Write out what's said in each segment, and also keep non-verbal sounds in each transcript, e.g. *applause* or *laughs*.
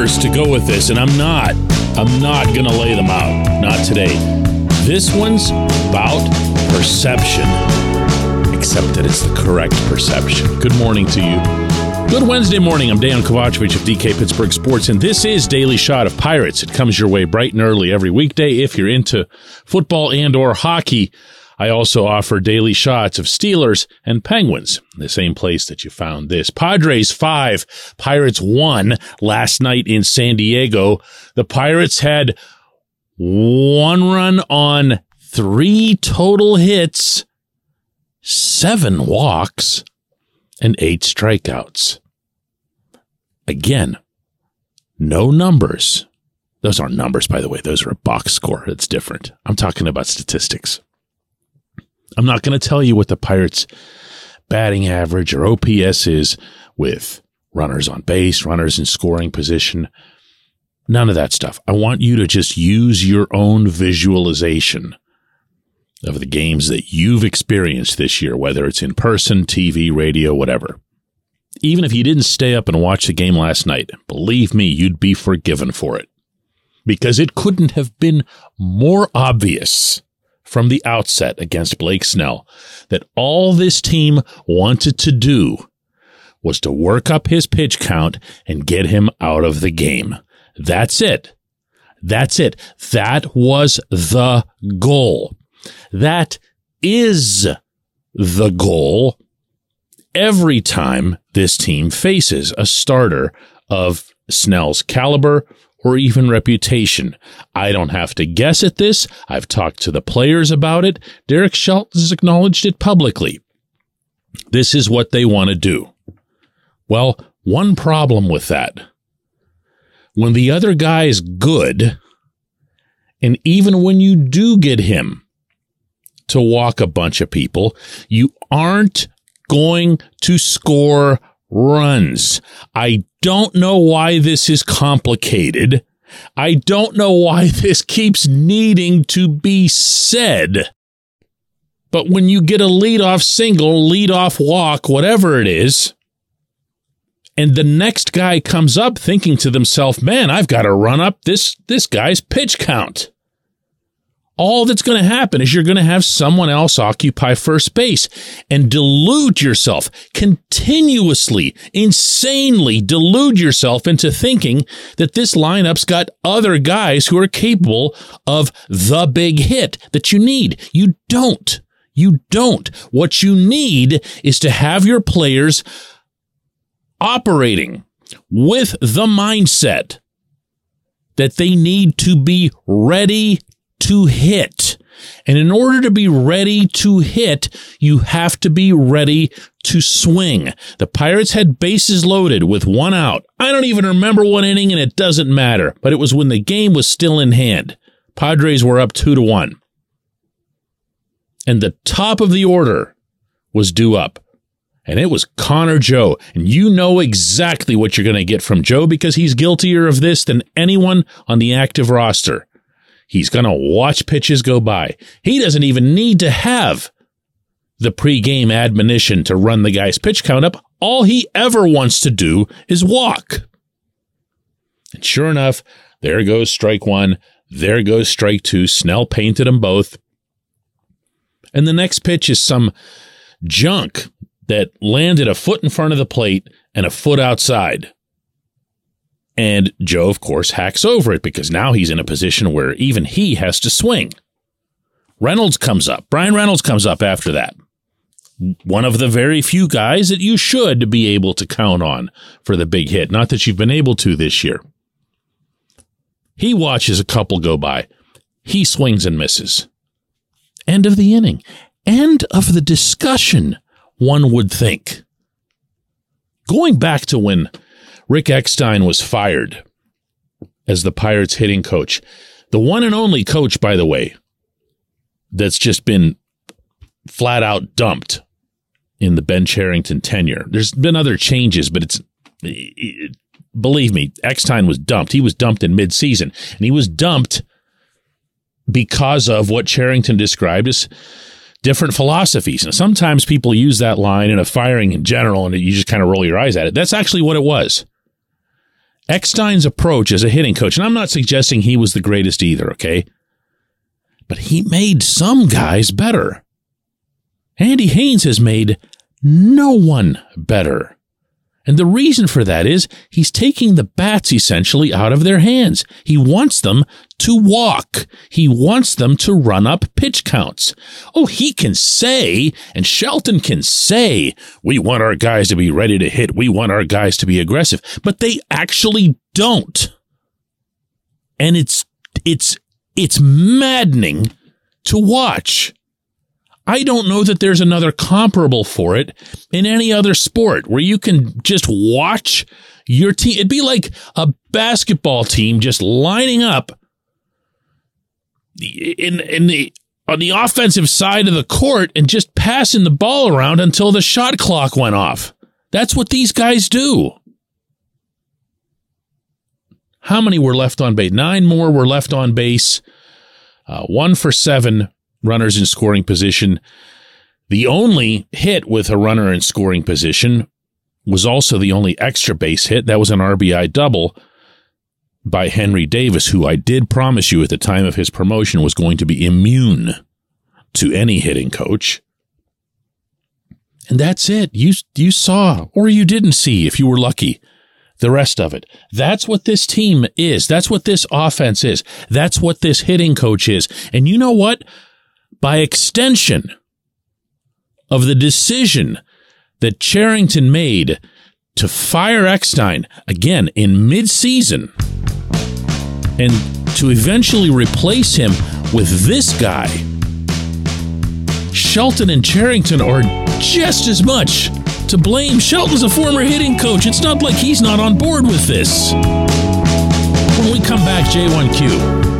numbers to go with this, and I'm not. I'm not going to lay them out. Not today. This one's about perception, except that it's the correct perception. Good morning to you. Good Wednesday morning. I'm Dejan Kovacevic of DK Pittsburgh Sports, and this is Daily Shot of Pirates. It comes your way bright and early every weekday if you're into football and or hockey. I also offer daily shots of Steelers and Penguins, the same place that you found this. Padres five, Pirates one last night in San Diego. The Pirates had one run on three total hits, seven walks, and eight strikeouts. Again, no numbers. Those aren't numbers, by the way. Those are a box score. It's different. I'm talking about statistics. I'm not going to tell you what the Pirates' batting average or OPS is with runners on base, runners in scoring position. None of that stuff. I want you to just use your own visualization of the games that you've experienced this year, whether it's in person, TV, radio, whatever. Even if you didn't stay up and watch the game last night, believe me, you'd be forgiven for it. Because it couldn't have been more obvious from the outset against Blake Snell that all this team wanted to do was to work up his pitch count and get him out of the game. That's it. That's it. That was the goal. That is the goal every time this team faces a starter of Snell's caliber or even reputation. I don't have to guess at this. I've talked to the players about it. Derek Shelton has acknowledged it publicly. This is what they want to do. Well, one problem with that. When the other guy is good, and even when you do get him to walk a bunch of people, you aren't going to score runs. I don't know why this is complicated. I don't know why *laughs* this keeps needing to be said. But when you get a lead-off single, lead-off walk, whatever it is, and the next guy comes up thinking to themselves, man, I've got to run up this, this guy's pitch count all that's going to happen is you're going to have someone else occupy first base and delude yourself continuously, insanely delude yourself into thinking that this lineup's got other guys who are capable of the big hit that you need. You don't. You don't. What you need is to have your players operating with the mindset that they need to be ready to hit. And in order to be ready to hit, you have to be ready to swing. The Pirates had bases loaded with one out. I don't even remember what inning and it doesn't matter, but it was when the game was still in hand. Padres were up two to one. And the top of the order was due up. And it was Connor Joe. And you know exactly what you're going to get from Joe because he's guiltier of this than anyone on the active roster. He's going to watch pitches go by. He doesn't even need to have the pregame admonition to run the guy's pitch count up. All he ever wants to do is walk. And sure enough, there goes strike one. There goes strike two. Snell painted them both. And the next pitch is some junk that landed a foot in front of the plate and a foot outside. And Joe, of course, hacks over it because now he's in a position where even he has to swing. Reynolds comes up. Bryan Reynolds comes up after that. One of the very few guys that you should be able to count on for the big hit. Not that you've been able to this year. He watches a couple go by. He swings and misses. End of the inning. End of the discussion, one would think. Going back to when Rick Eckstein was fired as the Pirates hitting coach. The one and only coach, by the way, that's just been flat out dumped in the Ben Cherington tenure. There's been other changes, but it's it, believe me, Eckstein was dumped. He was dumped in midseason, and he was dumped because of what Cherington described as different philosophies. And sometimes people use that line in a firing in general, and you just kind of roll your eyes at it. That's actually what it was. Eckstein's approach as a hitting coach, and I'm not suggesting he was the greatest either, okay? But he made some guys better. Andy Haines has made no one better. And the reason for that is he's taking the bats essentially out of their hands. He wants them to walk. He wants them to run up pitch counts. Oh, he can say, and Shelton can say, we want our guys to be ready to hit. We want our guys to be aggressive, but they actually don't. And it's, it's, it's maddening to watch. I don't know that there's another comparable for it in any other sport where you can just watch your team. It'd be like a basketball team just lining up in in the on the offensive side of the court and just passing the ball around until the shot clock went off. That's what these guys do. How many were left on base? Nine more were left on base. Uh, one for seven runners in scoring position. The only hit with a runner in scoring position was also the only extra base hit. That was an RBI double by Henry Davis, who I did promise you at the time of his promotion was going to be immune to any hitting coach. And that's it. You, you saw, or you didn't see if you were lucky, the rest of it. That's what this team is. That's what this offense is. That's what this hitting coach is. And you know what? By extension of the decision that Cherington made to fire Eckstein again in midseason and to eventually replace him with this guy. Shelton and Cherington are just as much to blame. Shelton's a former hitting coach. It's not like he's not on board with this. When we come back, J1Q.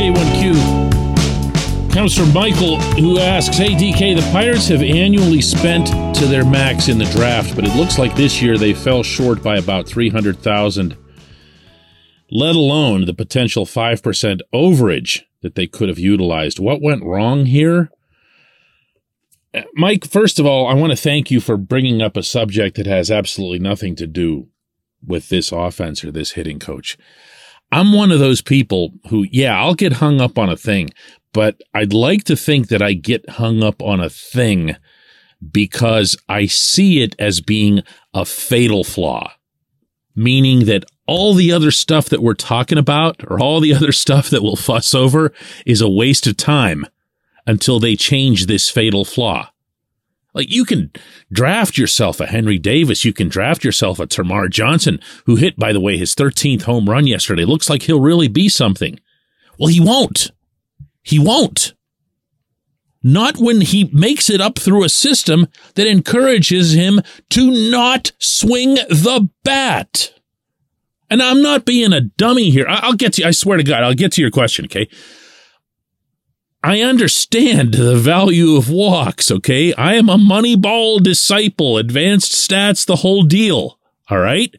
J1Q comes from Michael, who asks Hey, DK, the Pirates have annually spent to their max in the draft, but it looks like this year they fell short by about 300,000, let alone the potential 5% overage that they could have utilized. What went wrong here? Uh, Mike, first of all, I want to thank you for bringing up a subject that has absolutely nothing to do with this offense or this hitting coach. I'm one of those people who, yeah, I'll get hung up on a thing, but I'd like to think that I get hung up on a thing because I see it as being a fatal flaw, meaning that all the other stuff that we're talking about or all the other stuff that we'll fuss over is a waste of time until they change this fatal flaw. Like you can draft yourself a Henry Davis. You can draft yourself a Termarr Johnson, who hit, by the way, his 13th home run yesterday. Looks like he'll really be something. Well, he won't. He won't. Not when he makes it up through a system that encourages him to not swing the bat. And I'm not being a dummy here. I'll get to, I swear to God, I'll get to your question, okay? I understand the value of walks, okay? I am a Moneyball disciple, advanced stats, the whole deal, all right?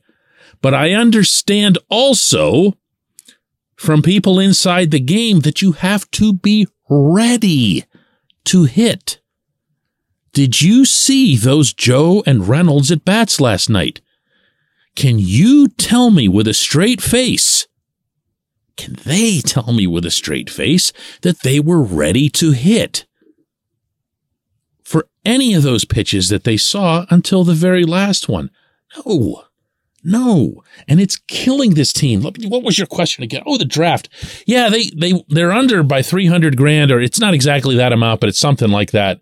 But I understand also from people inside the game that you have to be ready to hit. Did you see those Joe and Reynolds at bats last night? Can you tell me with a straight face? Can they tell me with a straight face that they were ready to hit for any of those pitches that they saw until the very last one? No. No, and it's killing this team. What was your question again? Oh, the draft. Yeah, they they they're under by 300 grand or it's not exactly that amount, but it's something like that.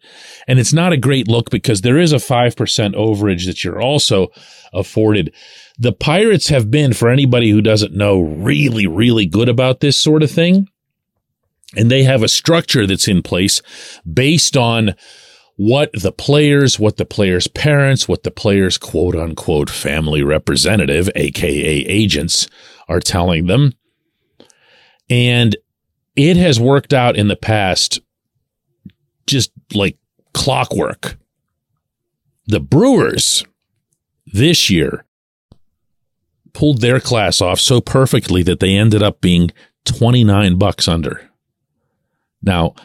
And it's not a great look because there is a 5% overage that you're also afforded. The Pirates have been for anybody who doesn't know really really good about this sort of thing. And they have a structure that's in place based on what the players, what the players' parents, what the players' quote unquote family representative, aka agents, are telling them. And it has worked out in the past just like clockwork. The Brewers this year pulled their class off so perfectly that they ended up being 29 bucks under. Now,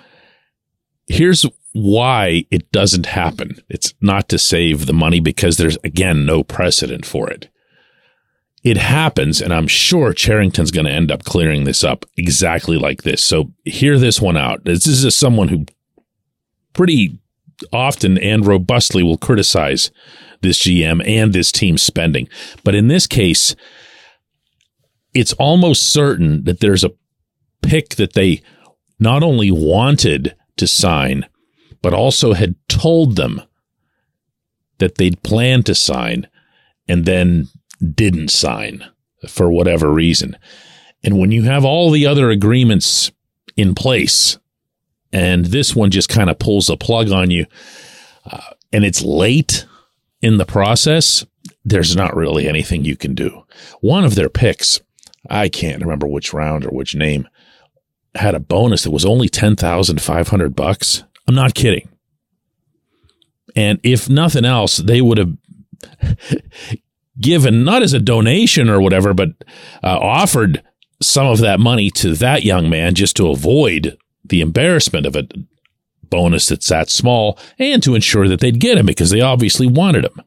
here's why it doesn't happen. It's not to save the money because there's, again, no precedent for it. It happens, and I'm sure Cherington's going to end up clearing this up exactly like this. So hear this one out. This is someone who pretty often and robustly will criticize this GM and this team spending. But in this case, it's almost certain that there's a pick that they not only wanted to sign, but also had told them that they'd planned to sign and then didn't sign for whatever reason. And when you have all the other agreements in place and this one just kind of pulls the plug on you uh, and it's late in the process, there's not really anything you can do. One of their picks, I can't remember which round or which name, had a bonus that was only 10,500 bucks. I'm not kidding. And if nothing else, they would have *laughs* given, not as a donation or whatever, but uh, offered some of that money to that young man just to avoid the embarrassment of a bonus that's that small and to ensure that they'd get him because they obviously wanted him.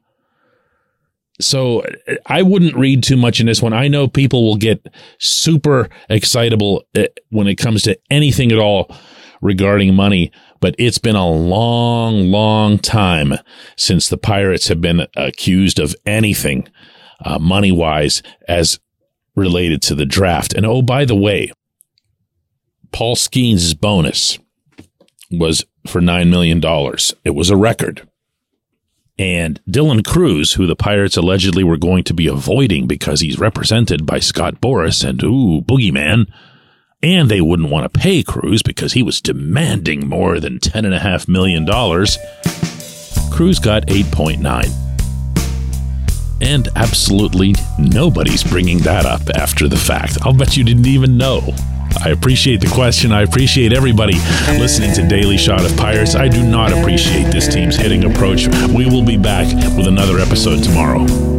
So I wouldn't read too much in this one. I know people will get super excitable uh, when it comes to anything at all regarding money, but it's been a long, long time since the Pirates have been accused of anything uh, money wise as related to the draft. And oh, by the way, Paul Skenes' bonus was for $9 million. It was a record. And Dylan Crews, who the Pirates allegedly were going to be avoiding because he's represented by Scott Boras and, ooh, Boogeyman, and they wouldn't want to pay Crews because he was demanding more than $10.5 million. Crews got 8.9. And absolutely nobody's bringing that up after the fact. I'll bet you didn't even know. I appreciate the question. I appreciate everybody listening to Daily Shot of Pirates. I do not appreciate this team's hitting approach. We will be back with another episode tomorrow.